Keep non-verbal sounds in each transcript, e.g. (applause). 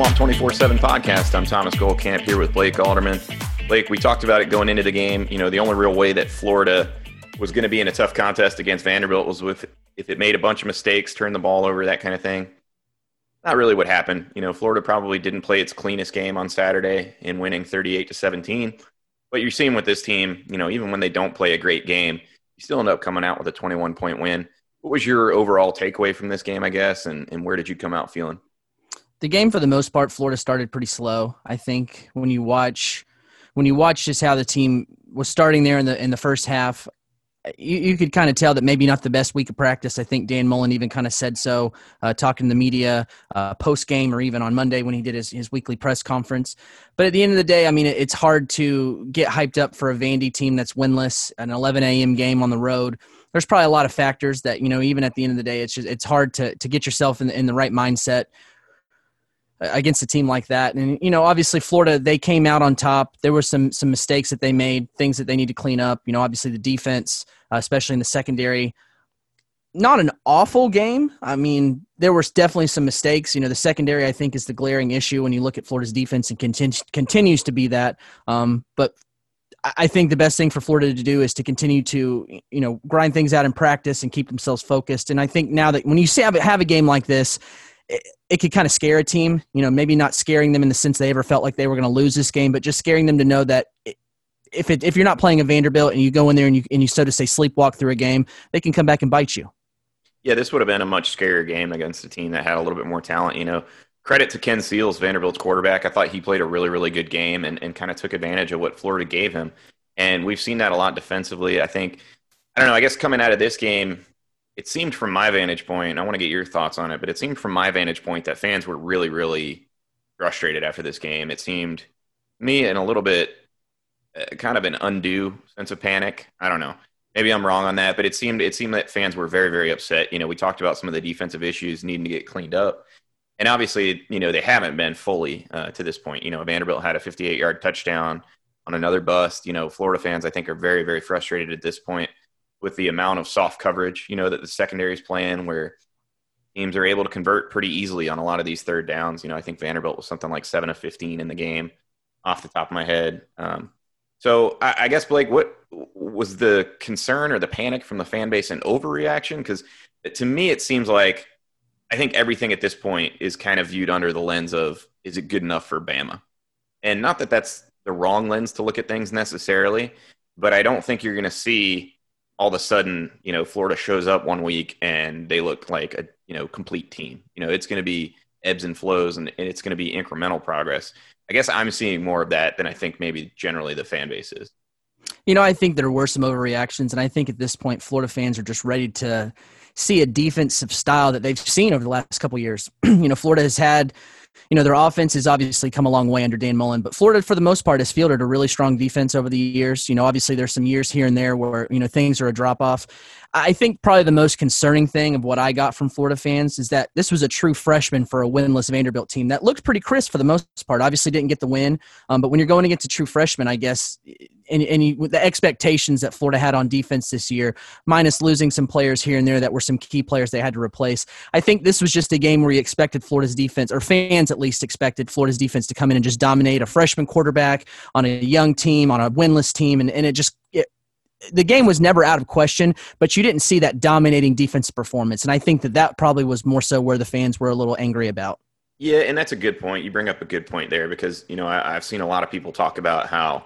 Swamp 24 7 podcast. I'm Thomas Goldkamp here with Blake Alderman. Blake, we talked about it going into the game. You know, the only real way that Florida was going to be in a tough contest against Vanderbilt was with if it made a bunch of mistakes, turned the ball over, that kind of thing. Not really what happened. You know, Florida probably didn't play its cleanest game on Saturday in winning 38 to 17. But you're seeing with this team, you know, even when they don't play a great game, you still end up coming out with a 21 point win. What was your overall takeaway from this game, I guess, and, and where did you come out feeling? The game for the most part florida started pretty slow i think when you watch when you watch just how the team was starting there in the in the first half you, you could kind of tell that maybe not the best week of practice. I think Dan Mullen even kind of said so, uh, talking to the media uh, post game or even on Monday when he did his, his weekly press conference. But at the end of the day, I mean, it, it's hard to get hyped up for a Vandy team that's winless, an 11 a.m. game on the road. There's probably a lot of factors that you know. Even at the end of the day, it's just it's hard to to get yourself in the, in the right mindset against a team like that. And you know, obviously Florida they came out on top. There were some some mistakes that they made, things that they need to clean up. You know, obviously the defense, uh, especially in the secondary. Not an awful game. I mean, there was definitely some mistakes. You know, the secondary I think is the glaring issue when you look at Florida's defense and continu- continues to be that. Um, but I think the best thing for Florida to do is to continue to, you know, grind things out in practice and keep themselves focused. And I think now that when you have, have a game like this, it, it could kind of scare a team. You know, maybe not scaring them in the sense they ever felt like they were going to lose this game, but just scaring them to know that if it, if you're not playing a Vanderbilt and you go in there and you and you so to say sleepwalk through a game, they can come back and bite you. Yeah, this would have been a much scarier game against a team that had a little bit more talent. You know, credit to Ken Seals, Vanderbilt's quarterback. I thought he played a really, really good game and, and kind of took advantage of what Florida gave him. And we've seen that a lot defensively. I think, I don't know, I guess coming out of this game, it seemed from my vantage point, I want to get your thoughts on it, but it seemed from my vantage point that fans were really, really frustrated after this game. It seemed me in a little bit uh, kind of an undue sense of panic. I don't know. Maybe I'm wrong on that, but it seemed it seemed that fans were very, very upset. You know, we talked about some of the defensive issues needing to get cleaned up, and obviously, you know, they haven't been fully uh, to this point. You know, Vanderbilt had a 58 yard touchdown on another bust. You know, Florida fans, I think, are very, very frustrated at this point with the amount of soft coverage, you know, that the secondary is playing where teams are able to convert pretty easily on a lot of these third downs. You know, I think Vanderbilt was something like seven of 15 in the game off the top of my head. Um, so I, I, guess Blake, what was the concern or the panic from the fan base and overreaction? Because to me, it seems like I think everything at this point is kind of viewed under the lens of is it good enough for Bama? And not that that's the wrong lens to look at things necessarily, but I don't think you're going to see all of a sudden, you know, Florida shows up one week and they look like a, you know, complete team. You know, it's going to be ebbs and flows and, and it's going to be incremental progress. I guess I'm seeing more of that than I think maybe generally the fan base is. You know, I think there were some overreactions, and I think at this point, Florida fans are just ready to see a defensive style that they've seen over the last couple years. (clears throat) you know, Florida has had you know, their offense has obviously come a long way under Dan Mullen, but Florida, for the most part, has fielded a really strong defense over the years. You know, obviously there's some years here and there where, you know, things are a drop off. I think probably the most concerning thing of what I got from Florida fans is that this was a true freshman for a winless Vanderbilt team that looked pretty crisp for the most part. Obviously, didn't get the win, um, but when you're going against a true freshman, I guess, and, and you, the expectations that Florida had on defense this year, minus losing some players here and there that were some key players they had to replace, I think this was just a game where you expected Florida's defense, or fans at least expected Florida's defense to come in and just dominate a freshman quarterback on a young team, on a winless team, and, and it just it, the game was never out of question, but you didn't see that dominating defensive performance. And I think that that probably was more so where the fans were a little angry about. Yeah, and that's a good point. You bring up a good point there because, you know, I, have seen a lot of people talk about how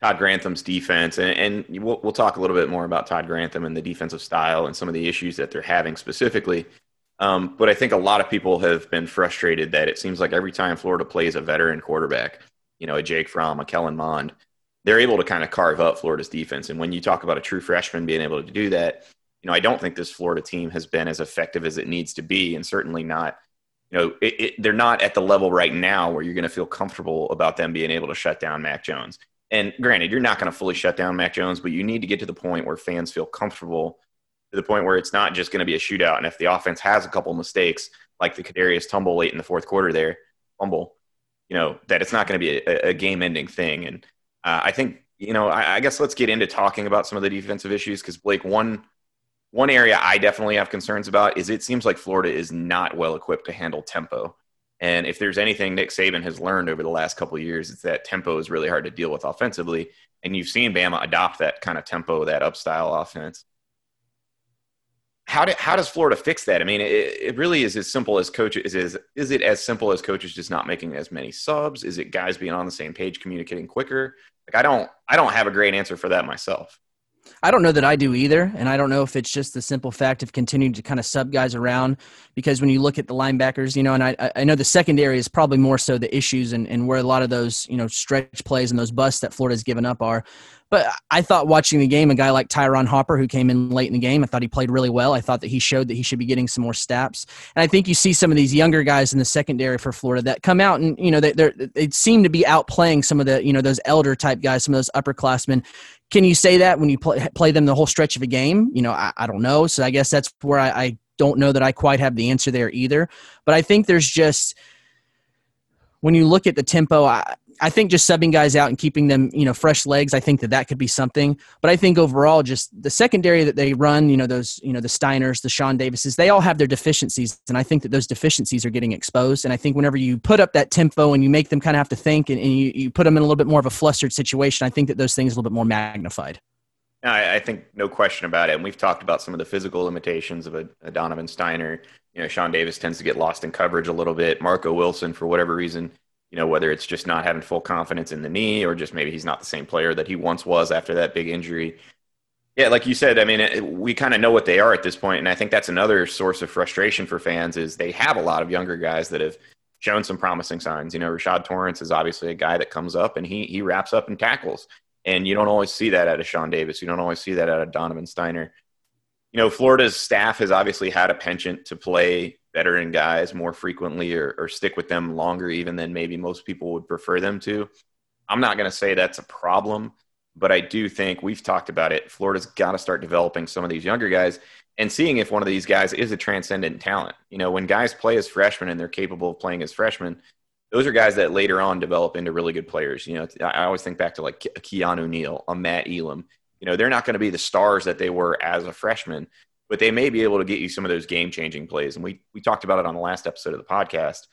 Todd Grantham's defense, and, and we'll, we'll talk a little bit more about Todd Grantham and the defensive style and some of the issues that they're having specifically. Um, but I think a lot of people have been frustrated that it seems like every time Florida plays a veteran quarterback, you know, a Jake Fromm, a Kellen Mond – they're able to kind of carve up Florida's defense. And when you talk about a true freshman being able to do that, you know, I don't think this Florida team has been as effective as it needs to be, and certainly not. You know, it, it, they're not at the level right now where you're going to feel comfortable about them being able to shut down Mac Jones. And granted, you're not going to fully shut down Mac Jones, but you need to get to the point where fans feel comfortable to the point where it's not just going to be a shootout. And if the offense has a couple mistakes, like the Kadarius tumble late in the fourth quarter there, fumble, you know, that it's not going to be a, a game ending thing. And uh, I think, you know, I, I, guess let's get into talking about some of the defensive issues because, Blake, one, one area I definitely have concerns about is it seems like Florida is not well equipped to handle tempo. And if there's anything Nick Saban has learned over the last couple years, it's that tempo is really hard to deal with offensively. And you've seen Bama adopt that kind of tempo, that up style offense how, do, how does Florida fix that? I mean, it, it really is as simple as coaches. Is, is it as simple as coaches just not making as many subs? Is it guys being on the same page, communicating quicker? Like, I don't, I don't have a great answer for that myself. I don't know that I do either. And I don't know if it's just the simple fact of continuing to kind of sub guys around because when you look at the linebackers, you know, and I, I know the secondary is probably more so the issues and, and where a lot of those, you know, stretch plays and those busts that Florida's given up are. But I thought watching the game, a guy like Ty'Ron Hopper, who came in late in the game, I thought he played really well. I thought that he showed that he should be getting some more snaps. And I think you see some of these younger guys in the secondary for Florida that come out and, you know, they they seem to be outplaying some of the, you know, those elder type guys, some of those upperclassmen. Can you say that when you play, play them the whole stretch of a game? You know, I, I don't know. So I guess that's where I, I don't know that I quite have the answer there either. But I think there's just when you look at the tempo, I, I think just subbing guys out and keeping them, you know, fresh legs, I think that that could be something. But I think overall, just the secondary that they run, you know, those, you know, the Stiners, the Shawn Davises, they all have their deficiencies. And I think that those deficiencies are getting exposed. And I think whenever you put up that tempo and you make them kind of have to think and, and you, you put them in a little bit more of a flustered situation, I think that those things are a little bit more magnified. I, I think no question about it. And we've talked about some of the physical limitations of a, a Donovan Stiner. You know, Shawn Davis tends to get lost in coverage a little bit. Marco Wilson, for whatever reason, you know, whether it's just not having full confidence in the knee or just maybe he's not the same player that he once was after that big injury. Yeah, like you said, I mean, it, we kind of know what they are at this point, and I think that's another source of frustration for fans is they have a lot of younger guys that have shown some promising signs. You know, Rashad Torrence is obviously a guy that comes up and he he wraps up and tackles, and you don't always see that out of Shawn Davis. You don't always see that out of Donovan Stiner. You know, Florida's staff has obviously had a penchant to play veteran guys more frequently or, or stick with them longer even than maybe most people would prefer them to. I'm not going to say that's a problem, but I do think we've talked about it. Florida's got to start developing some of these younger guys and seeing if one of these guys is a transcendent talent. You know, when guys play as freshmen and they're capable of playing as freshmen, those are guys that later on develop into really good players. You know, I always think back to like Keanu Neal, a Matt Elam. You know, they're not going to be the stars that they were as a freshman, but they may be able to get you some of those game changing plays. And we we talked about it on the last episode of the podcast.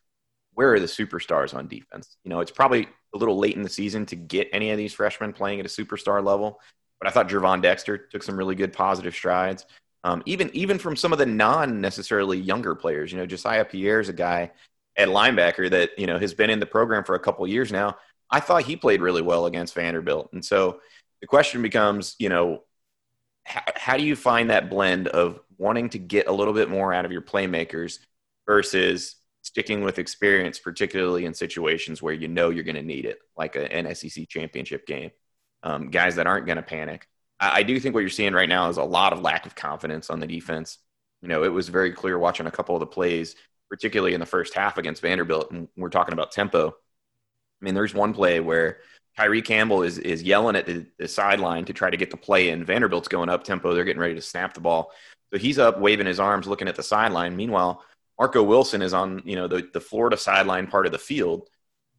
Where are the superstars on defense? You know, it's probably a little late in the season to get any of these freshmen playing at a superstar level. But I thought Gervon Dexter took some really good positive strides. Um, even even from some of the non necessarily younger players, you know, Josiah Pierre is a guy at linebacker that you know has been in the program for a couple years now. I thought he played really well against Vanderbilt, and so the question becomes, you know, how, how do you find that blend of wanting to get a little bit more out of your playmakers versus sticking with experience, particularly in situations where you know you're going to need it, like a, an SEC championship game. Um, guys that aren't going to panic. I, I, do think what you're seeing right now is a lot of lack of confidence on the defense. You know, it was very clear watching a couple of the plays, particularly in the first half against Vanderbilt, and we're talking about tempo. I mean, there's one play where Kyree Campbell is is yelling at the, the sideline to try to get the play in. Vanderbilt's going up tempo. They're getting ready to snap the ball. So he's up waving his arms, looking at the sideline. Meanwhile, Marco Wilson is on, you know, the, the Florida sideline part of the field.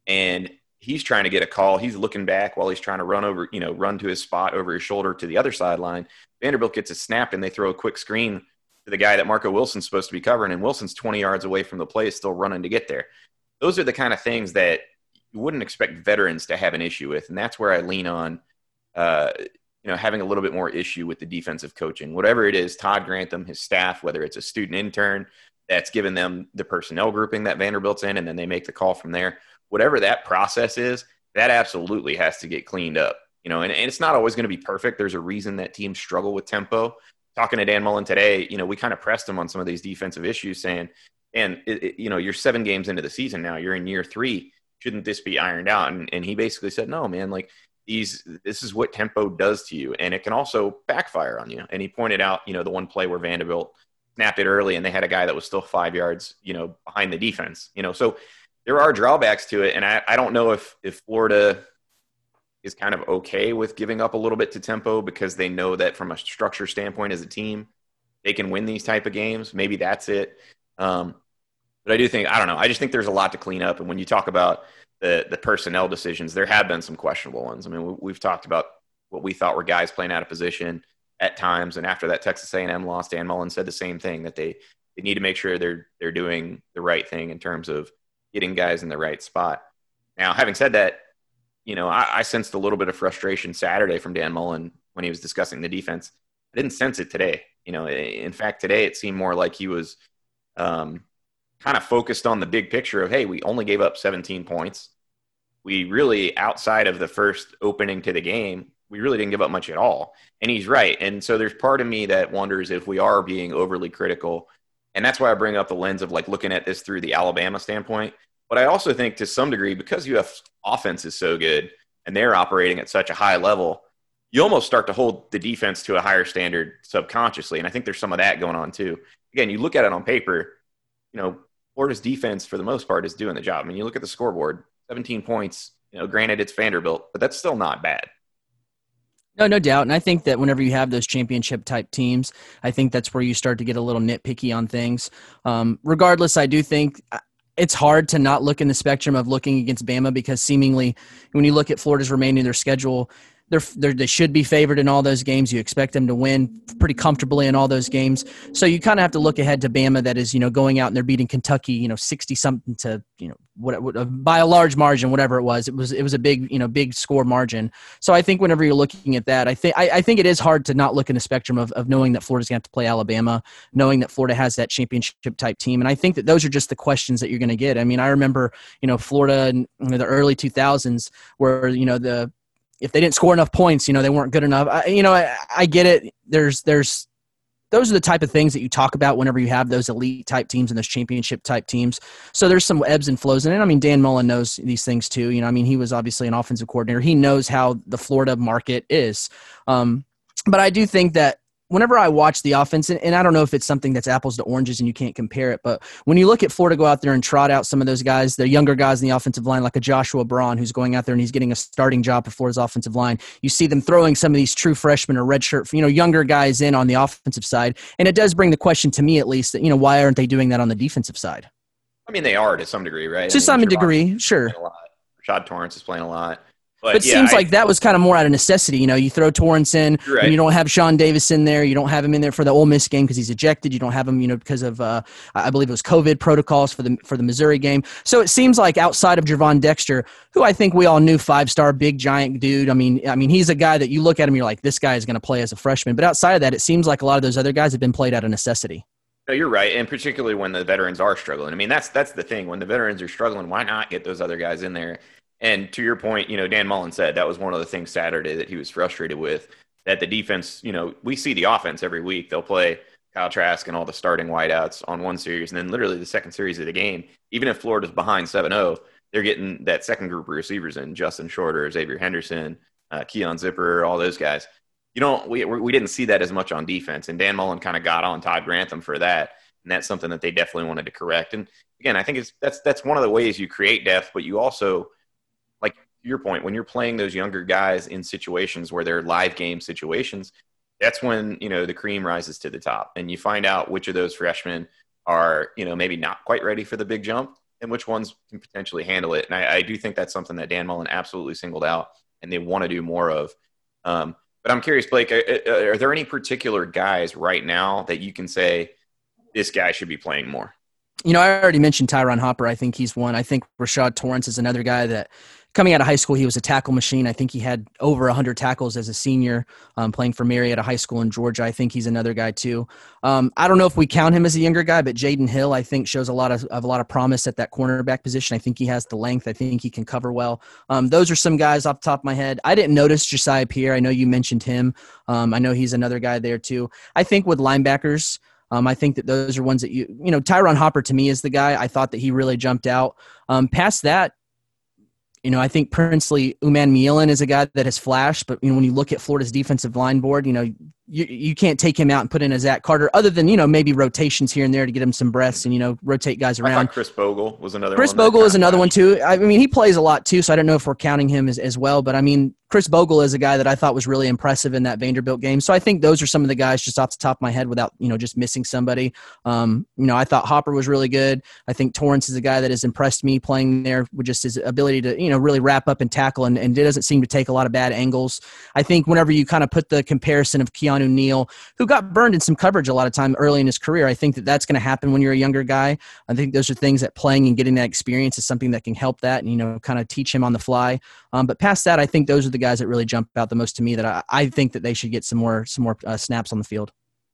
And he's trying to get a call. He's looking back while he's trying to run over, you know, run to his spot over his shoulder to the other sideline. Vanderbilt gets a snap and they throw a quick screen to the guy that Marco Wilson's supposed to be covering. And Wilson's 20 yards away from the play, is still running to get there. Those are the kind of things that you wouldn't expect veterans to have an issue with, and that's where I lean on. Uh, you know, having a little bit more issue with the defensive coaching, whatever it is, Todd Grantham, his staff, whether it's a student intern that's given them the personnel grouping that Vanderbilt's in, and then they make the call from there. Whatever that process is, that absolutely has to get cleaned up. You know, and, and it's not always going to be perfect. There's a reason that teams struggle with tempo. Talking to Dan Mullen today, you know, we kind of pressed him on some of these defensive issues, saying, and it, it, you know, you're seven games into the season now. You're in year three shouldn't this be ironed out? And, and he basically said, no, man, like these this is what tempo does to you, and it can also backfire on you. And he pointed out, you know, the one play where Vanderbilt snapped it early, and they had a guy that was still five yards, you know, behind the defense. You know, so there are drawbacks to it, and I, I don't know if if Florida is kind of okay with giving up a little bit to tempo because they know that from a structure standpoint as a team, they can win these type of games. Maybe that's it. Um, but I do think I don't know. I just think there's a lot to clean up. And when you talk about the the personnel decisions, there have been some questionable ones. I mean, we, have talked about what we thought were guys playing out of position at times, and after that Texas A&M loss, Dan Mullen said the same thing that they they need to make sure they're they're doing the right thing in terms of getting guys in the right spot. Now, having said that, you know, I, I sensed a little bit of frustration Saturday from Dan Mullen when he was discussing the defense. I didn't sense it today. You know, in fact, today it seemed more like he was um, kind of focused on the big picture of, hey, we only gave up 17 points. We really, outside of the first opening to the game, we really didn't give up much at all. And he's right. And so there's part of me that wonders if we are being overly critical. And that's why I bring up the lens of like looking at this through the Alabama standpoint. But I also think to some degree, because have offense is so good and they're operating at such a high level, you almost start to hold the defense to a higher standard subconsciously. And I think there's some of that going on too. Again, you look at it on paper, you know, Florida's defense for the most part is doing the job. I mean, you look at the scoreboard, 17 points, you know, granted it's Vanderbilt, but that's still not bad. No, no doubt. And I think that whenever you have those championship type teams, I think that's where you start to get a little nitpicky on things. Um, regardless, I do think it's hard to not look in the spectrum of looking against Bama because seemingly when you look at Florida's remaining their schedule, they're, they're, they should be favored in all those games. You expect them to win pretty comfortably in all those games. So you kind of have to look ahead to Bama that is, you know, going out and they're beating Kentucky, you know, 60 something to, you know, what, what, uh, by a large margin, whatever it was. It was it was a big, you know, big score margin. So I think whenever you're looking at that, I think I, think it is hard to not look in the spectrum of, of knowing that Florida's going to have to play Alabama, knowing that Florida has that championship type team. And I think that those are just the questions that you're going to get. I mean, I remember, you know, Florida in you know, the early 2000s where, you know, the if they didn't score enough points, you know, they weren't good enough. I, you know, I, I get it. There's, there's, those are the type of things that you talk about whenever you have those elite type teams and those championship type teams. So there's some ebbs and flows in it. I mean, Dan Mullen knows these things too. You know, I mean, he was obviously an offensive coordinator. He knows how the Florida market is. Um, but I do think that whenever I watch the offense, and, and, I don't know if it's something that's apples to oranges and you can't compare it, but when you look at Florida go out there and trot out some of those guys, the younger guys in the offensive line, like a Joshua Braun, who's going out there and he's getting a starting job for Florida's offensive line, you see them throwing some of these true freshmen or redshirt, you know, younger guys in on the offensive side. And it does bring the question to me, at least, that, you know, why aren't they doing that on the defensive side? I mean, they are to some degree, right? To I mean, some degree, sure. Rashad Torrence is playing a lot. But, but it yeah, seems I, like that was kind of more out of necessity. You know, you throw Torrence in, right. and you don't have Shawn Davis in there. You don't have him in there for the Ole Miss game because he's ejected. You don't have him, you know, because of uh, I believe it was COVID protocols for the for the Missouri game. So it seems like outside of Gervon Dexter, who I think we all knew five star big giant dude. I mean, I mean he's a guy that you look at him, you're like, this guy is going to play as a freshman. But outside of that, it seems like a lot of those other guys have been played out of necessity. No, you're right, and particularly when the veterans are struggling. I mean, that's that's the thing. When the veterans are struggling, why not get those other guys in there? And to your point, you know, Dan Mullen said that was one of the things Saturday that he was frustrated with that the defense, you know, we see the offense every week. They'll play Kyle Trask and all the starting wideouts on one series. And then literally the second series of the game, even if Florida's behind 7 0, they're getting that second group of receivers in Justin Shorter, Xzavier Henderson, uh, Keon Zipperer, all those guys. You don't, we, we didn't see that as much on defense. And Dan Mullen kind of got on Todd Grantham for that. And that's something that they definitely wanted to correct. And again, I think it's, that's, that's one of the ways you create depth, but you also, your point, when you're playing those younger guys in situations where they're live game situations, that's when you know the cream rises to the top, and you find out which of those freshmen are you know maybe not quite ready for the big jump, and which ones can potentially handle it. And I, I do think that's something that Dan Mullen absolutely singled out, and they want to do more of. Um, but I'm curious, Blake, are, are there any particular guys right now that you can say this guy should be playing more? You know, I already mentioned Ty'Ron Hopper. I think he's one. I think Rashad Torrence is another guy that coming out of high school, he was a tackle machine. I think he had over 100 tackles as a senior um, playing for Marietta High School in Georgia. I think he's another guy too. Um, I don't know if we count him as a younger guy, but Jaydon Hill, I think, shows a lot of, of, a lot of promise at that cornerback position. I think he has the length. I think he can cover well. Um, those are some guys off the top of my head. I didn't notice Josiah Pierre. I know you mentioned him. Um, I know he's another guy there too. I think with linebackers, um, I think that those are ones that you, you know, Ty'Ron Hopper to me is the guy. I thought that he really jumped out. Um, past that, you know, I think Princely Uman Umanmielen is a guy that has flashed, but you know, when you look at Florida's defensive line board, you know, you, you can't take him out and put in a Zach Carter, other than you know maybe rotations here and there to get him some breaths and you know rotate guys around. Khris Bogle was another. Khris Bogle is another one too. I mean, he plays a lot too, so I don't know if we're counting him as, as well. But I mean, Khris Bogle is a guy that I thought was really impressive in that Vanderbilt game. So I think those are some of the guys just off the top of my head without you know just missing somebody. Um, you know, I thought Hopper was really good. I think Torrence is a guy that has impressed me playing there with just his ability to you know really wrap up and tackle, and, and it doesn't seem to take a lot of bad angles. I think whenever you kind of put the comparison of Keanu Neal who got burned in some coverage a lot of time early in his career. I think that that's going to happen when you're a younger guy. I think those are things that playing and getting that experience is something that can help that and, you know, kind of teach him on the fly. Um, but past that, I think those are the guys that really jump out the most to me that I, I think that they should get some more, some more uh, snaps on the field.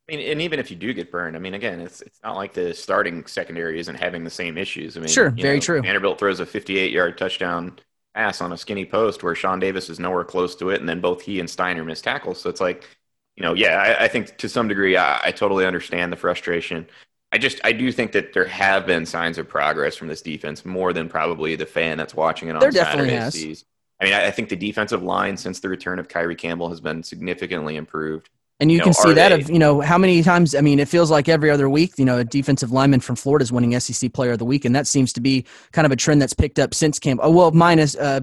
I mean, and even if you do get burned, I mean, again, it's it's not like the starting secondary isn't having the same issues. I mean, sure, very know, true. Vanderbilt throws a 58 yard touchdown pass on a skinny post where Shawn Davis is nowhere close to it, and then both he and Stiner miss tackles. So it's like you know, yeah, I, I think to some degree, I, I, totally understand the frustration. I just, I do think that there have been signs of progress from this defense more than probably the fan that's watching it on there Saturday sees. I mean, I, I think the defensive line since the return of Kyree Campbell has been significantly improved. And you, you know, can see that they, of you know how many times. I mean, it feels like every other week, you know, a defensive lineman from Florida is winning SEC Player of the Week, and that seems to be kind of a trend that's picked up since Campbell. Oh, well, minus uh,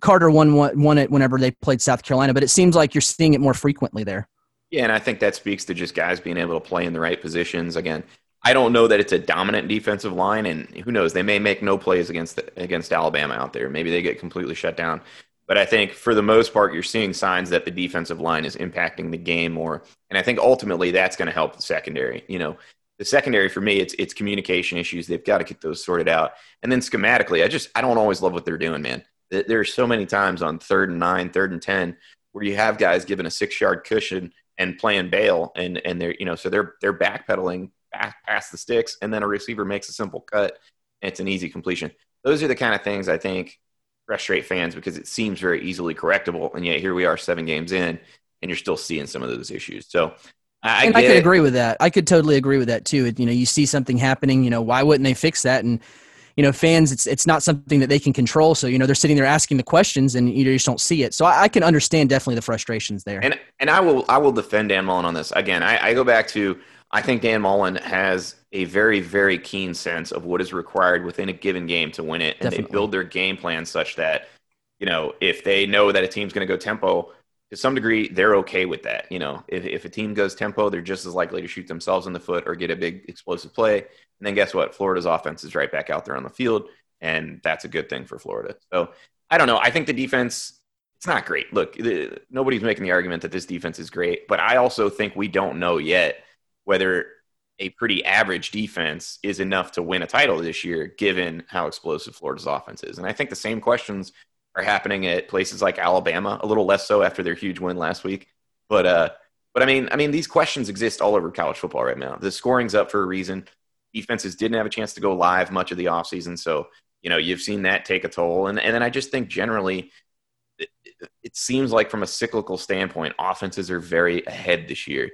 Carter won won it whenever they played South Carolina, but it seems like you're seeing it more frequently there. Yeah, and I think that speaks to just guys being able to play in the right positions. Again, I don't know that it's a dominant defensive line, and who knows? They may make no plays against against Alabama out there. Maybe they get completely shut down. But I think for the most part, you're seeing signs that the defensive line is impacting the game more, and I think ultimately that's going to help the secondary. You know, the secondary for me, it's it's communication issues. They've got to get those sorted out, and then schematically, I just I don't always love what they're doing, man. There are so many times on third and nine, third and ten, where you have guys given a six yard cushion and playing bail and and they're you know so they're they're backpedaling back past the sticks and then a receiver makes a simple cut and it's an easy completion those are the kind of things i think frustrate fans because it seems very easily correctable and yet here we are seven games in and you're still seeing some of those issues so I, and I could it. agree with that. I could totally agree with that too. You know, you see something happening. You know, why wouldn't they fix that? And you know, fans, it's it's not something that they can control. So you know, they're sitting there asking the questions, and you just don't see it. So I, I can understand definitely the frustrations there. And and I will I will defend Dan Mullen on this again. I, I go back to I think Dan Mullen has a very very keen sense of what is required within a given game to win it, and definitely. they build their game plan such that you know if they know that a team's going to go tempo to some degree, they're okay with that. You know, if, if a team goes tempo, they're just as likely to shoot themselves in the foot or get a big explosive play. And then guess what? Florida's offense is right back out there on the field, and that's a good thing for Florida. So I don't know. I think the defense, it's not great. Look, the, nobody's making the argument that this defense is great, but I also think we don't know yet whether a pretty average defense is enough to win a title this year, given how explosive Florida's offense is. And I think the same questions are happening at places like Alabama, a little less so after their huge win last week. But uh, but I mean, I mean, these questions exist all over college football right now. The scoring's up for a reason. Defenses didn't have a chance to go live much of the offseason, so you know you've seen that take a toll. And and then I just think generally, it, it seems like from a cyclical standpoint, offenses are very ahead this year.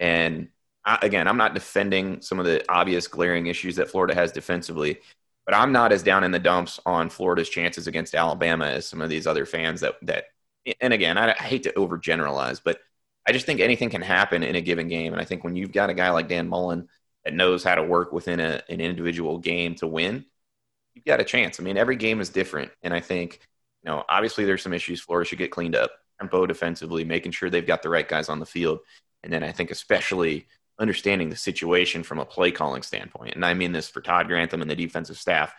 And I, again, I'm not defending some of the obvious glaring issues that Florida has defensively, but I'm not as down in the dumps on Florida's chances against Alabama as some of these other fans that that. And again, I, I hate to overgeneralize, but I just think anything can happen in a given game. And I think when you've got a guy like Dan Mullen that knows how to work within a, an individual game to win, you've got a chance. I mean, every game is different, and I think you know obviously there's some issues Florida should get cleaned up. Tempo defensively, making sure they've got the right guys on the field, and then I think especially understanding the situation from a play calling standpoint. And I mean this for Todd Grantham and the defensive staff.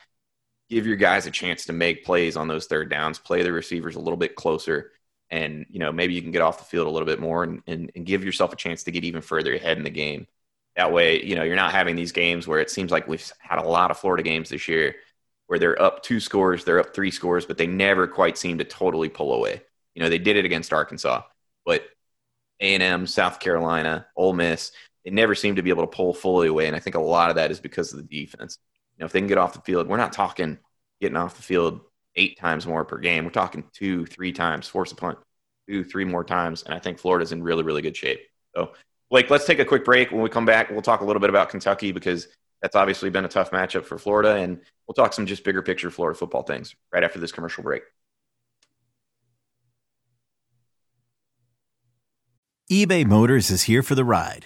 Give your guys a chance to make plays on those third downs, play the receivers a little bit closer, and you know maybe you can get off the field a little bit more and, and, and give yourself a chance to get even further ahead in the game. That way, you know, you're not having these games where it seems like we've had a lot of Florida games this year where they're up two scores, they're up three scores, but they never quite seem to totally pull away. You know, they did it against Arkansas, but A&M, South Carolina, Ole Miss, they never seem to be able to pull fully away. And I think a lot of that is because of the defense. You know, if they can get off the field, we're not talking getting off the field eight times more per game. We're talking two, three times, force a punt, two, three more times. And I think Florida's in really, really good shape. So, Blake, let's take a quick break. When we come back, we'll talk a little bit about Kentucky because that's obviously been a tough matchup for Florida. And we'll talk some just bigger picture Florida football things right after this commercial break. eBay Motors is here for the ride.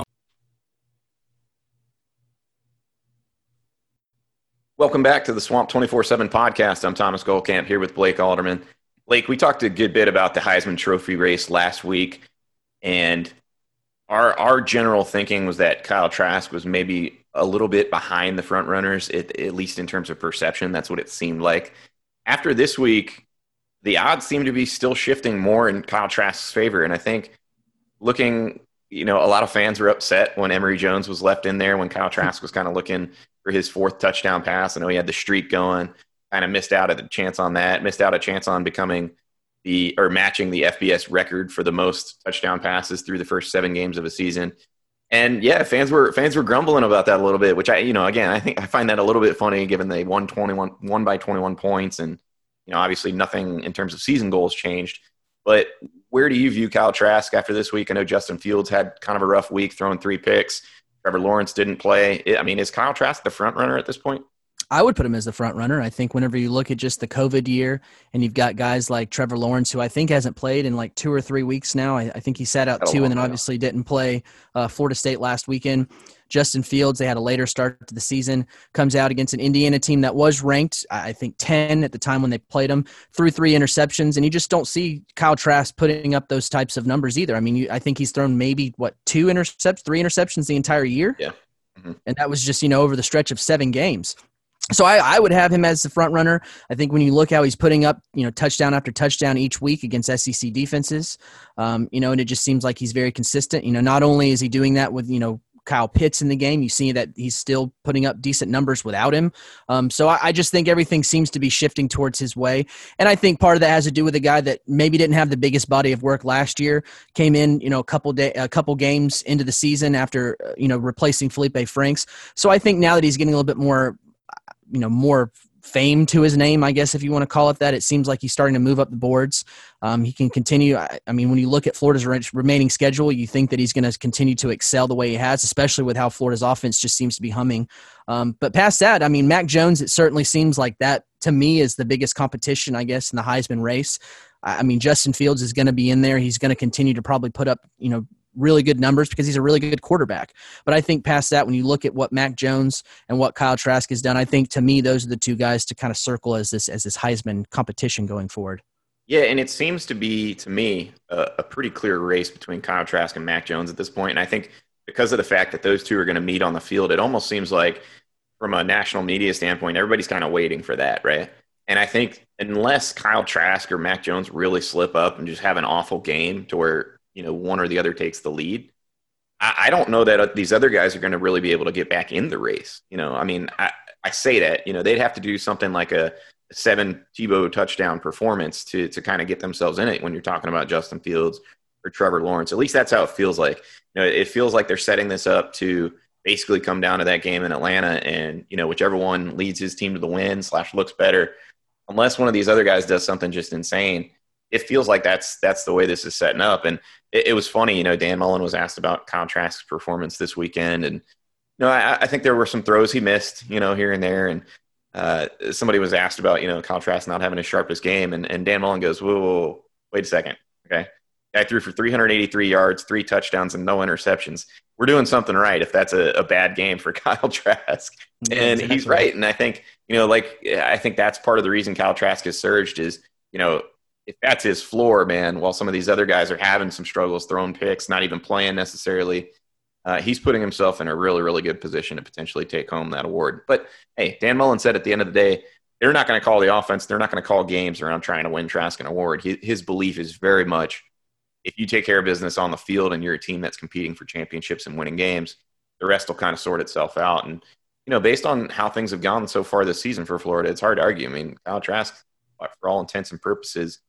Welcome back to the Swamp 24 7 podcast. I'm Thomas Goldkamp here with Blake Alderman. Blake, we talked a good bit about the Heisman Trophy race last week, and our, our general thinking was that Kyle Trask was maybe a little bit behind the front runners, at, at least in terms of perception. That's what it seemed like. After this week, the odds seem to be still shifting more in Kyle Trask's favor. And I think looking, you know, a lot of fans were upset when Emory Jones was left in there when Kyle Trask was kind of looking for his fourth touchdown pass. I know he had the streak going, kind of missed out at the chance on that, missed out a chance on becoming the or matching the FBS record for the most touchdown passes through the first seven games of a season. And yeah, fans were fans were grumbling about that a little bit, which I you know again I think I find that a little bit funny given they won twenty one one by twenty one points and you know obviously nothing in terms of season goals changed. But where do you view Kyle Trask after this week? I know Justin Fields had kind of a rough week, throwing three picks. Trevor Lawrence didn't play. I mean, is Kyle Trask the front runner at this point? I would put him as the front runner. I think whenever you look at just the COVID year and you've got guys like Trevor Lawrence, who I think hasn't played in like two or three weeks now. I, I think he sat out two and then obviously didn't play uh, Florida State last weekend. Justin Fields, they had a later start to the season, comes out against an Indiana team that was ranked, I think, 10 at the time when they played him, threw three interceptions. And you just don't see Kyle Trask putting up those types of numbers either. I mean, you, I think he's thrown maybe, what, two interceptions, three interceptions the entire year? Yeah. Mm-hmm. And that was just, you know, over the stretch of seven games. So I, I, would have him as the front runner. I think when you look how he's putting up, you know, touchdown after touchdown each week against SEC defenses, um, you know, and it just seems like he's very consistent. You know, not only is he doing that with, you know, Kyle Pitts in the game. You see that he's still putting up decent numbers without him. Um, so I, I, just think everything seems to be shifting towards his way. And I think part of that has to do with a guy that maybe didn't have the biggest body of work last year. Came in, you know, a couple day, a couple games into the season after uh, you know replacing Felipe Franks. So I think now that he's getting a little bit more, you know, more fame to his name, I guess, if you want to call it that. It seems like he's starting to move up the boards. Um, he can continue. I, I, mean, when you look at Florida's remaining schedule, you think that he's going to continue to excel the way he has, especially with how Florida's offense just seems to be humming. Um, but past that, I mean, Mac Jones, it certainly seems like that to me is the biggest competition, I guess, in the Heisman race. I mean, Justin Fields is going to be in there. He's going to continue to probably put up, you know, really good numbers because he's a really good quarterback. But I think past that, when you look at what Mac Jones and what Kyle Trask has done, I think to me those are the two guys to kind of circle as this as this Heisman competition going forward. Yeah, and it seems to be to me a, a pretty clear race between Kyle Trask and Mac Jones at this point. And I think because of the fact that those two are going to meet on the field, it almost seems like from a national media standpoint, everybody's kind of waiting for that, right? And I think unless Kyle Trask or Mac Jones really slip up and just have an awful game to where you know one or the other takes the lead. I, I don't know that uh, these other guys are going to really be able to get back in the race. You know, I mean, I, I say that you know they'd have to do something like a seven Tebow touchdown performance to to kind of get themselves in it when you're talking about Justin Fields or Trevor Lawrence. At least that's how it feels like. You know, it feels like they're setting this up to basically come down to that game in Atlanta, and you know, whichever one leads his team to the win slash looks better, unless one of these other guys does something just insane, it feels like that's that's the way this is setting up. And it, it was funny, you know, Dan Mullen was asked about Kyle Trask's performance this weekend, and No, I, I, think there were some throws he missed, you know, here and there. And uh, somebody was asked about, you know, Kyle Trask not having his sharpest game. And, and Dan Mullen goes, whoa, whoa, whoa, wait a second. Okay. Guy threw for 383 yards, three touchdowns, and no interceptions. We're doing something right if that's a, a bad game for (laughs) Kyle Trask. Yeah, and exactly. he's right. And I think, you know, like, I think that's part of the reason Kyle Trask has surged is, you know, if that's his floor, man, while some of these other guys are having some struggles, throwing picks, not even playing necessarily, uh, he's putting himself in a really, really good position to potentially take home that award. But hey, Dan Mullen said at the end of the day, they're not going to call the offense. They're not going to call games around trying to win Trask an award. He, his belief is very much if you take care of business on the field and you're a team that's competing for championships and winning games, the rest will kind of sort itself out. And, you know, based on how things have gone so far this season for Florida, it's hard to argue. I mean, Kyle Trask, for all intents and purposes,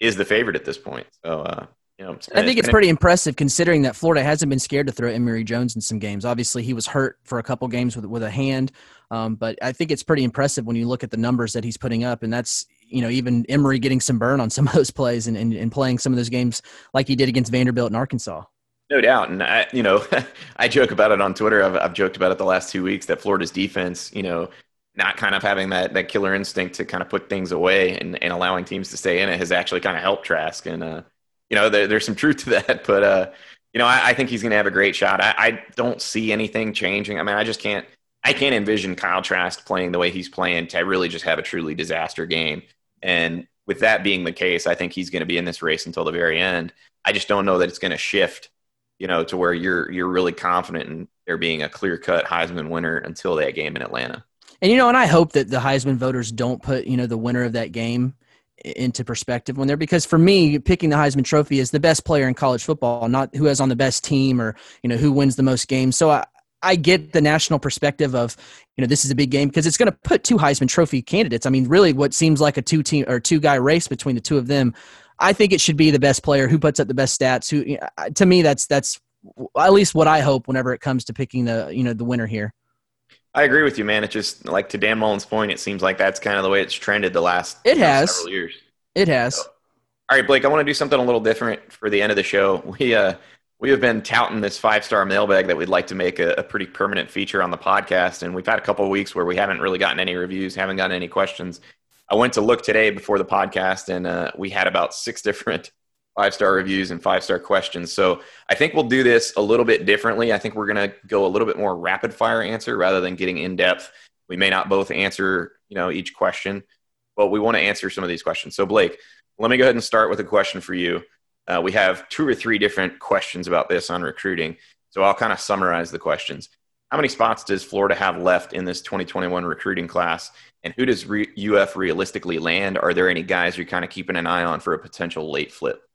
is the favorite at this point. So, uh, you know, I think it's pretty impressive considering that Florida hasn't been scared to throw Emory Jones in some games. Obviously, he was hurt for a couple games with with a hand, um, but I think it's pretty impressive when you look at the numbers that he's putting up, and that's you know even Emory getting some burn on (laughs) some of those plays and, and, and playing some of those games like he did against Vanderbilt and Arkansas. No doubt, and I, you know, (laughs) I joke about it on Twitter. I've, I've joked about it the last two weeks that Florida's defense, you know, not kind of having that that killer instinct to kind of put things away and, and allowing teams to stay in it has actually kind of helped Trask. And uh, you know, there, there's some truth to (laughs) that. But uh, you know, I, I think he's going to have a great shot. I, I, don't see anything changing. I mean, I just can't. I can't envision Kyle Trask playing the way he's playing to really just have a truly disaster game. And with that being the case, I think he's going to be in this race until the very end. I just don't know that it's going to shift, you know, to where you're you're really confident in there being a clear cut Heisman winner until that game in Atlanta. And you know, and I hope that the Heisman voters don't put you know the winner of that game into perspective when they're because for me picking the Heisman trophy is the best player in college football not who has on the best team or you know who wins the most games. So I I get the national perspective of you know this is a big game because it's going to put two Heisman trophy candidates. I mean really what seems like a two team or two guy race between the two of them I think it should be the best player who puts up the best stats who to me that's that's at least what I hope whenever it comes to picking the you know the winner here I agree with you, man. It's just like to Dan Mullen's point, it seems like that's kind of the way it's trended the last it has several years. It has. So, all right, Blake, I want to do something a little different for the end of the show. We uh we have been touting this five star mailbag that we'd like to make a, a, pretty permanent feature on the podcast, and we've had a couple of weeks where we haven't really gotten any reviews, haven't gotten any questions. I went to look today before the podcast, and uh, we had about six (laughs) different five star reviews and five star questions. So I think we'll do this a little bit differently. I think we're going to go a little bit more rapid fire answer rather than getting in depth. We may not both answer, you know, each question, but we want to answer some of these questions. So Blake, let me go ahead and start with a question for you. Uh, we have two or three different questions about this on recruiting. So I'll kind of summarize the questions. How many spots does Florida have left in this 2021 recruiting class? And who does re- UF realistically land? Are there any guys you're kind of keeping an eye on for a potential late flip?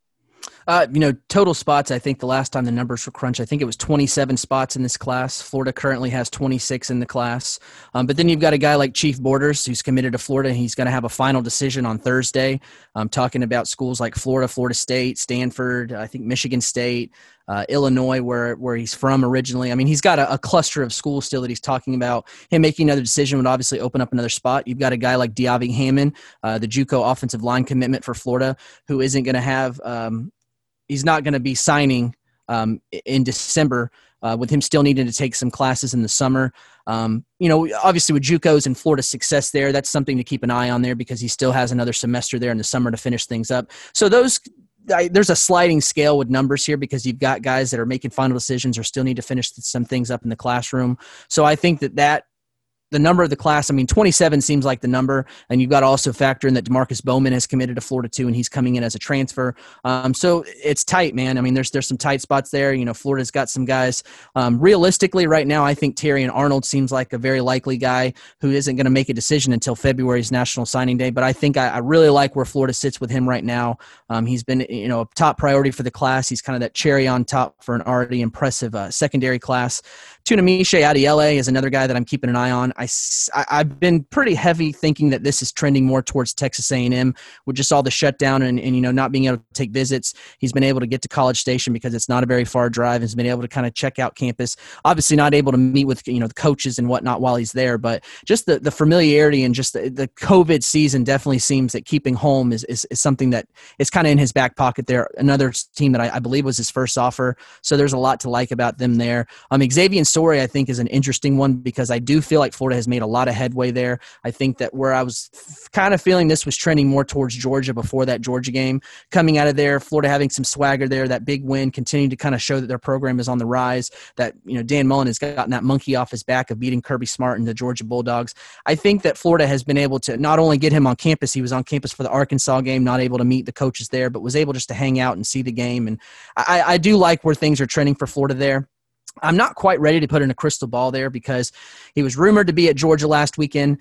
Uh, you know, total spots. I think the last time the numbers were crunched, I think it was 27 spots in this class. Florida currently has 26 in the class. Um, but then you've got a guy like Chief Borders who's committed to Florida. He's going to have a final decision on Thursday. I'm talking about schools like Florida, Florida State, Stanford, I think Michigan State, uh, Illinois, where where he's from originally. I mean, he's got a, a, cluster of schools still that he's talking about. Him making another decision would obviously open up another spot. You've got a guy like Diaby Hammond, uh, the JUCO offensive line commitment for Florida, who isn't going to have um, he's not going to be signing um, in December. Uh, with him still needing to take some classes in the summer. Um, you know, obviously with JUCOs and Florida's success there, that's something to keep an eye on there because he still has another semester there in the summer to finish things up. So those I, there's a sliding scale with numbers here because you've got guys that are making final decisions or still need to finish some things up in the classroom. So I think that that the number of the class, I mean, 27 seems like the number, and you've got to also factor in that Demarkcus Bowman has committed to Florida too, and he's coming in as a transfer. Um, so it's tight, man. I mean, there's there's some tight spots there. You know, Florida's got some guys. Um, realistically, right now, I think Terrion Arnold seems like a very likely guy who isn't going to make a decision until February's National Signing Day. But I think I, I really like where Florida sits with him right now. Um, he's been, you know, a top priority for the class. He's kind of that cherry on top for an already impressive uh, secondary class. Tunmise Adeleye is another guy that I'm keeping an eye on. I, I have been pretty heavy thinking that this is trending more towards Texas A&M with just all the shutdown and, and you know not being able to take visits. He's been able to get to College Station because it's not a very far drive. And has been able to kind of check out campus. Obviously, not able to meet with you know the coaches and whatnot while he's there, but just the, the familiarity and just the, the COVID season definitely seems that keeping home is, is, is something that is kind of in his back pocket there. Another team that I, I, believe was his first offer, so there's a lot to like about them there. Um, Xavian Sorey, I think, is an interesting one because I do feel like Florida has made a lot of headway there. I think that where I was kind of feeling this was trending more towards Georgia before that Georgia game, coming out of there, Florida having some swagger there, that big win, continuing to kind of show that their program is on the rise. That you know Dan Mullen has gotten that monkey off his back of beating Kirby Smart and the Georgia Bulldogs. I think that Florida has been able to not only get him on campus, he was on campus for the Arkansas game, not able to meet the coaches there, but was able just to hang out and see the game. And I, I do like where things are trending for Florida there. I'm not quite ready to put in a crystal ball there because he was rumored to be at Georgia last weekend.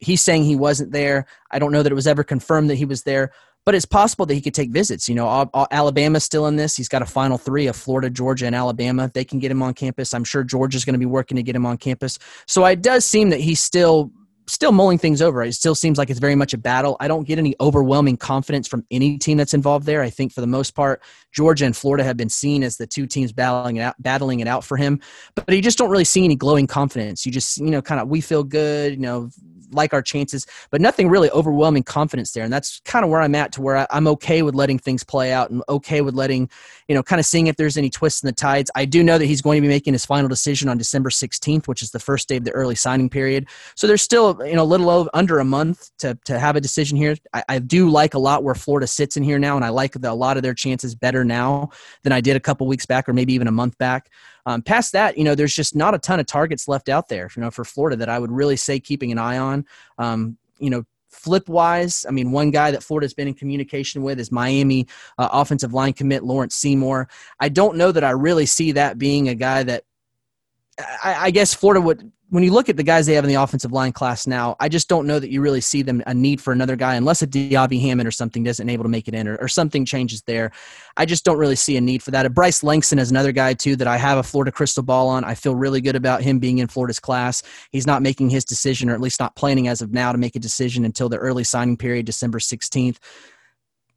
He's saying he wasn't there. I don't know that it was ever confirmed that he was there, but it's possible that he could take visits. You know, Alabama's still in this. He's got a final three of Florida, Georgia, and Alabama. They can get him on campus. I'm sure Georgia's going to be working to get him on campus. So it does seem that he's still still mulling things over. It still seems like it's very much a battle. I don't get any overwhelming confidence from any team that's involved there. I think for the most part, Georgia and Florida have been seen as the two teams battling it out, battling it out for him. But, you just don't really see any glowing confidence. You just, you know, kind of we feel good, you know, like our chances, but nothing really overwhelming confidence there. And that's kind of where I'm at to where I, am okay with letting things play out and okay with letting, you know, kind of seeing if there's any twists in the tides. I do know that he's going to be making his final decision on December 16th, which is the first day of the early signing period. So there's still, you know, a little over, under a month to, to have a decision here. I, I do like a lot where Florida sits in here now, and I like the, a lot of their chances better now than I did a couple weeks back or maybe even a month back. Um, past that, you know, there's just not a ton of targets left out there, you know, for Florida that I would really say keeping an eye on. Um, you know, flip wise, I mean, one guy that Florida's been in communication with is Miami uh, offensive line commit Lawrence Seymour. I don't know that I really see that being a guy that I, I guess Florida would when you look at the guys they have in the offensive line class now, I just don't know that you really see them a need for another guy unless a Diaby Hammond or something doesn't able to make it in or, or something changes there. I just don't really see a need for that. Bryce Langston is another guy too that I have a Florida crystal ball on. I feel really good about him being in Florida's class. He's not making his decision, or at least not planning as of now to make a decision until the early signing period, December 16th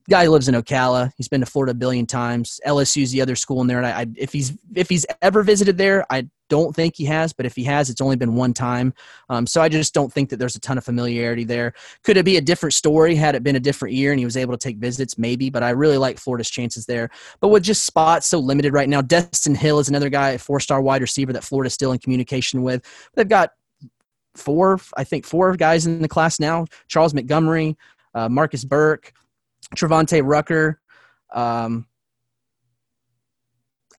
guy lives in Ocala. He's been to Florida a billion times. LSU's the other school in there. And I, I, if he's if he's ever visited there, I don't think he has. But if he has, it's only been one time. Um, so I just don't think that there's a ton of familiarity there. Could it be a different story had it been a different year and he was able to take visits? Maybe. But I really like Florida's chances there. But with just spots so limited right now, Destin Hill is another guy, a four-star wide receiver that Florida's still in communication with. They've got four, I think, four guys in the class now: Charles Montgomery, uh, Marcus Burke. Travante Rucker. Um,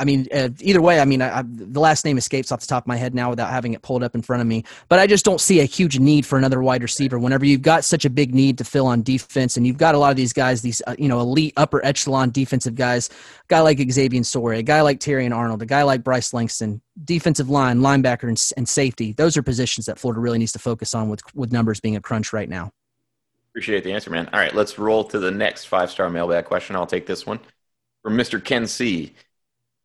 I mean, uh, either way, I mean, I, I, the last name escapes off the top of my head now without having it pulled up in front of me. But I just don't see a huge need for another wide receiver. Whenever you've got such a big need to fill on defense, and you've got a lot of these guys, these uh, you know elite upper echelon defensive guys, guy like Xavier Sorey, a guy like Terrion Arnold, a guy like Bryce Langston, defensive line, linebacker, and, and safety. Those are positions that Florida really needs to focus on with with numbers being a crunch right now. Appreciate the answer, man. All right, let's roll to the next five star mailbag question. I'll take this one from Mr. Ken C.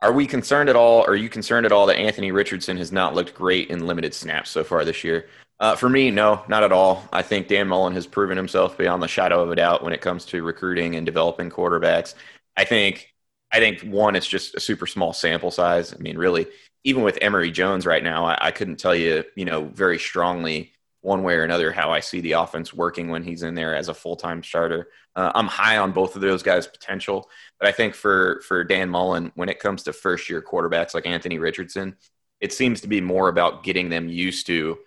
Are we concerned at all? Are you concerned at all that Anthony Richardson has not looked great in limited snaps so far this year? Uh, for me, no, not at all. I think Dan Mullen has proven himself beyond the shadow of a doubt when it comes to recruiting and developing quarterbacks. I think, I think one, it's just a super small sample size. I mean, really, even with Emory Jones right now, I, I couldn't tell you, you know, very strongly one way or another how I see the offense working when he's in there as a full time starter. Uh, I'm high on both of those guys' potential, but I think for for Dan Mullen, when it comes to first year quarterbacks like Anthony Richardson, it seems to be more about getting them used to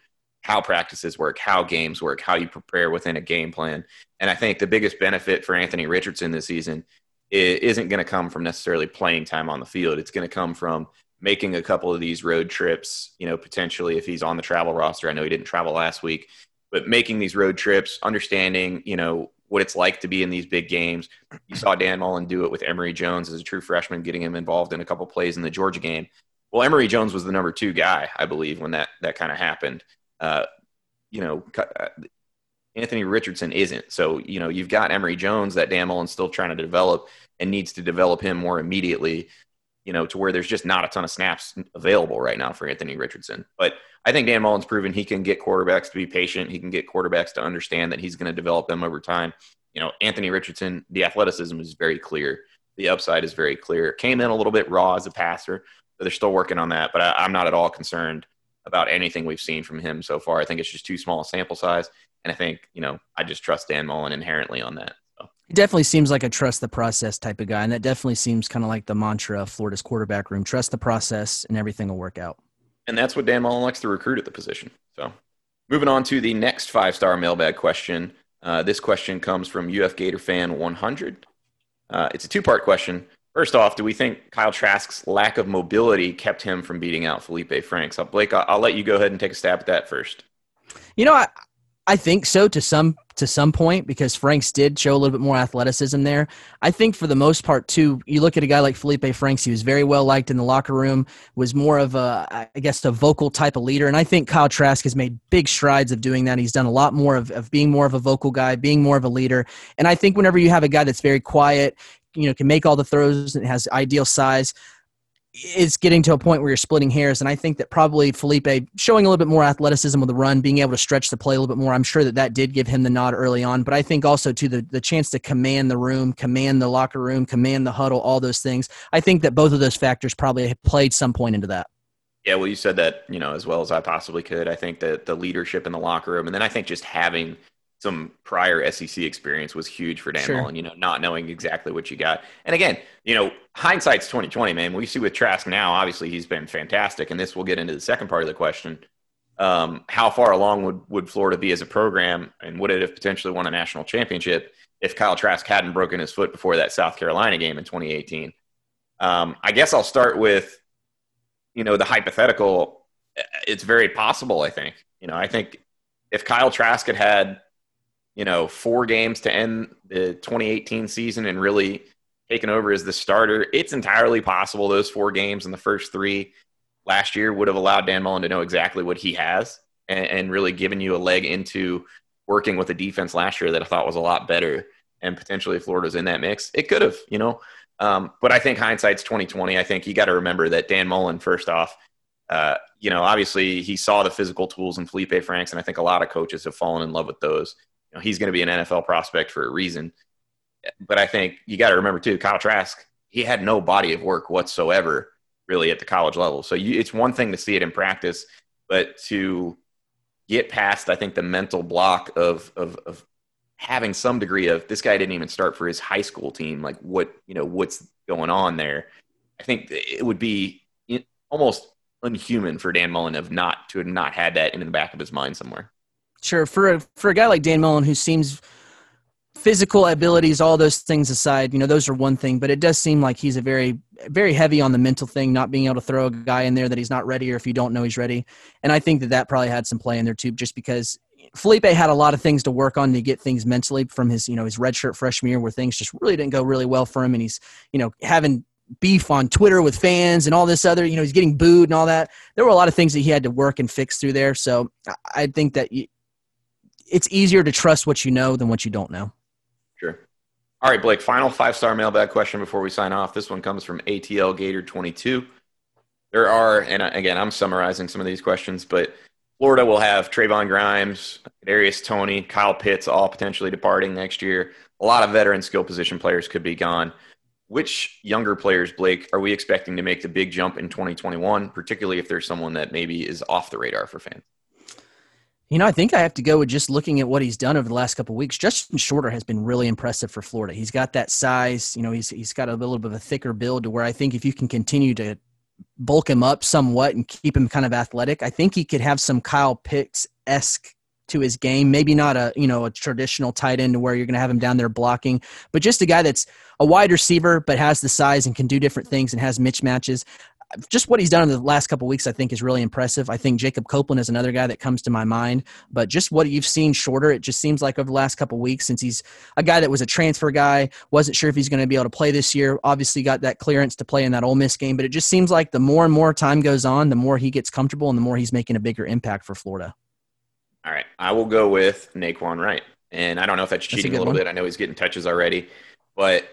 how practices work, how games work, how you prepare within a game plan. And I think the biggest benefit for Anthony Richardson this season isn't going to come from necessarily playing time on the field. It's going to come from making a couple of these road trips, you know, potentially if he's on the travel roster. I know he didn't travel last week, but making these road trips, understanding, you know, what it's like to be in these big games. You saw Dan Mullen do it with Emory Jones as a true freshman, getting him involved in a couple plays in the Georgia game. Well, Emory Jones was the number two guy, I believe, when that that kind of happened. Uh, you know, uh, Anthony Richardson isn't. So, you know, you've got Emory Jones that Dan Mullen's still trying to develop and needs to develop him more immediately you know, to where there's just not a ton of snaps available right now for Anthony Richardson. But I think Dan Mullen's proven he can get quarterbacks to be patient. He can get quarterbacks to understand that he's going to develop them over time. You know, Anthony Richardson, the athleticism is very clear. The upside is very clear. Came in a little bit raw as a passer. So they're still working on that, but I, I'm not at all concerned about anything we've seen from him so far. I think it's just too small a sample size. And I think, you know, I just trust Dan Mullen inherently on that. He definitely seems like a trust the process type of guy. And that definitely seems kind of like the mantra of Florida's quarterback room trust the process and everything will work out. And that's what Dan Mullen likes to recruit at the position. So moving on to the next five star mailbag question. Uh, this question comes from UF Gator fan 100. Uh, it's a two part question. First off, do we think Kyle Trask's lack of mobility kept him from beating out Felipe Franks? Uh, Blake, I'll, I'll let you go ahead and take a stab at that first. You know, I, I think so to some to some point because Franks did show a little bit more athleticism there. I think for the most part too, you look at a guy like Felipe Franks, he was very well liked in the locker room, was more of a I guess a vocal type of leader. And I think Kyle Trask has made big strides of doing that. He's done a lot more of, of being more of a vocal guy, being more of a leader. And I think whenever you have a guy that's very quiet, you know can make all the throws and has ideal size it's getting to a point where you're splitting hairs and i think that probably felipe showing a little bit more athleticism with the run being able to stretch the play a little bit more i'm sure that that did give him the nod early on but i think also to the, the chance to command the room command the locker room command the huddle all those things i think that both of those factors probably played some point into that yeah well you said that you know as well as i possibly could i think that the leadership in the locker room and then i think just having some prior SEC experience was huge for Dan sure. Mullen, you know, not knowing exactly what you got. And again, you know, hindsight's 2020, man. We see with Trask now, obviously he's been fantastic. And this will get into the second part of the question. Um, how far along would, would Florida be as a program and would it have potentially won a national championship if Kyle Trask hadn't broken his foot before that South Carolina game in 2018? Um, I guess I'll start with, you know, the hypothetical. It's very possible, I think. You know, I think if Kyle Trask had had you know, four games to end the 2018 season and really taken over as the starter, it's entirely possible those four games in the first three last year would have allowed Dan Mullen to know exactly what he has and, and really given you a leg into working with a defense last year that I thought was a lot better. And potentially, Florida's in that mix. It could have, you know. Um, but I think hindsight's 2020. I think you got to remember that Dan Mullen, first off, uh, you know, obviously he saw the physical tools in Felipe Franks, and I think a lot of coaches have fallen in love with those know, he's going to be an NFL prospect for a reason. But I think you got to remember too, Kyle Trask, he had no body of work whatsoever really at the college level. So you, it's one thing to see it in practice, but to get past, I think, the mental block of, of, of having some degree of this guy didn't even start for his high school team. Like what, you know, what's going on there? I think it would be almost unhuman for Dan Mullen of not to have not had that in the back of his mind somewhere. Sure, for a, for a guy like Dan Mullen who seems physical abilities, all those things aside, you know, those are one thing, but it does seem like he's a very, very heavy on the mental thing, not being able to throw a guy in there that he's not ready or if you don't know he's ready. And I think that that probably had some play in there too, just because Felipe had a lot of things to work on to get things mentally from his, you know, his redshirt freshman year where things just really didn't go really well for him. And he's, you know, having beef on Twitter with fans and all this other, you know, he's getting booed and all that. There were a lot of things that he had to work and fix through there. So I think that it's easier to trust what you know than what you don't know. All right, Blake, final five star mailbag question before we sign off. This one comes from ATL Gator 22. There are, and again, I'm summarizing some of these questions, but Florida will have Trevon Grimes, Darius Toney, Kyle Pitts all potentially departing next year. A lot of veteran skill position players could be gone. Which younger players, Blake, are we expecting to make the big jump in 2021, particularly if there's someone that maybe is off the radar for fans? You know, I think I have to go with just looking at what he's done over the last couple weeks. Justin Shorter has been really impressive for Florida. He's got that size. You know, he's he's got a little bit of a thicker build to where I think if you can continue to bulk him up somewhat and keep him kind of athletic, I think he could have some Kyle Pitts esque to his game. Maybe not a you know a traditional tight end to where you're going to have him down there blocking, but just a guy that's a wide receiver but has the size and can do different things and has mismatches just what he's done in the last couple weeks, I think, is really impressive. I think Jacob Copeland is another guy that comes to my mind. But just what you've seen shorter, it just seems like over the last couple weeks, since he's a guy that was a transfer guy, wasn't sure if he's going to be able to play this year. Obviously, got that clearance to play in that Ole Miss game. But it just seems like the more and more time goes on, the more he gets comfortable and the more he's making a bigger impact for Florida. All right, I will go with Nay'Quan Wright, and I don't know if that's cheating that's a, a little one. bit. I know he's getting touches already, but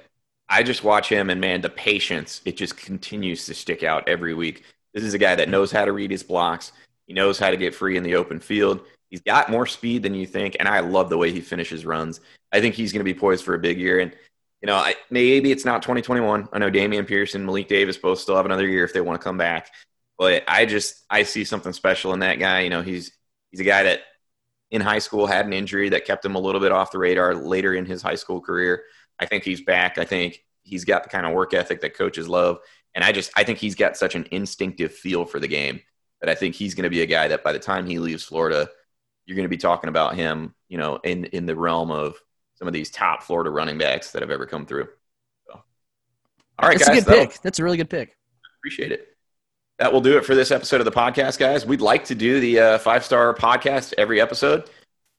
I just watch him, and man, the patience it just continues to stick out every week. This is a guy that knows how to read his blocks. He knows how to get free in the open field. He's got more speed than you think, and I love the way he finishes runs. I think he's going to be poised for a big year. And you know, I, maybe it's not 2021. I know Dameon Pearson, Malik Davis both still have another year if they want to come back. But I just I see something special in that guy. You know, he's he's a guy that in high school had an injury that kept him a little bit off the radar later in his high school career. I think he's back. I think he's got the kind of work ethic that coaches love. And I just I think he's got such an instinctive feel for the game that I think he's going to be a guy that by the time he leaves Florida, you're going to be talking about him, you know, in in the realm of some of these top Florida running backs that have ever come through. So, all right, That's guys, a good pick. That's a really good pick. Appreciate it. That will do it for this episode of the podcast, guys. We'd like to do the uh, five star podcast every episode.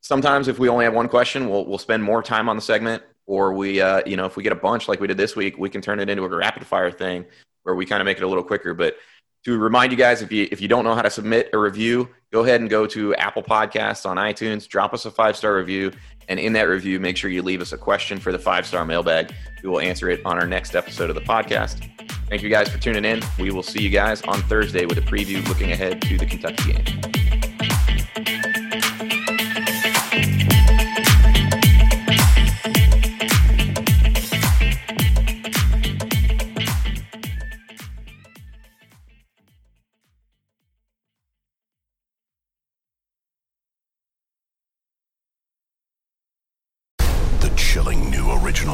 Sometimes, if we only have one question, we'll we'll spend more time on the segment, or we, uh, you know, if we get a bunch like we did this week, we can turn it into a rapid fire thing where we kind of make it a little quicker. But to remind you guys, if you if you don't know how to submit a review, go ahead and go to Apple Podcasts on iTunes, drop us a five star review, and in that review, make sure you leave us a question for the five star mailbag. We will answer it on our next episode of the podcast. Thank you guys for tuning in. We will see you guys on Thursday with a preview looking ahead to the Kentucky game.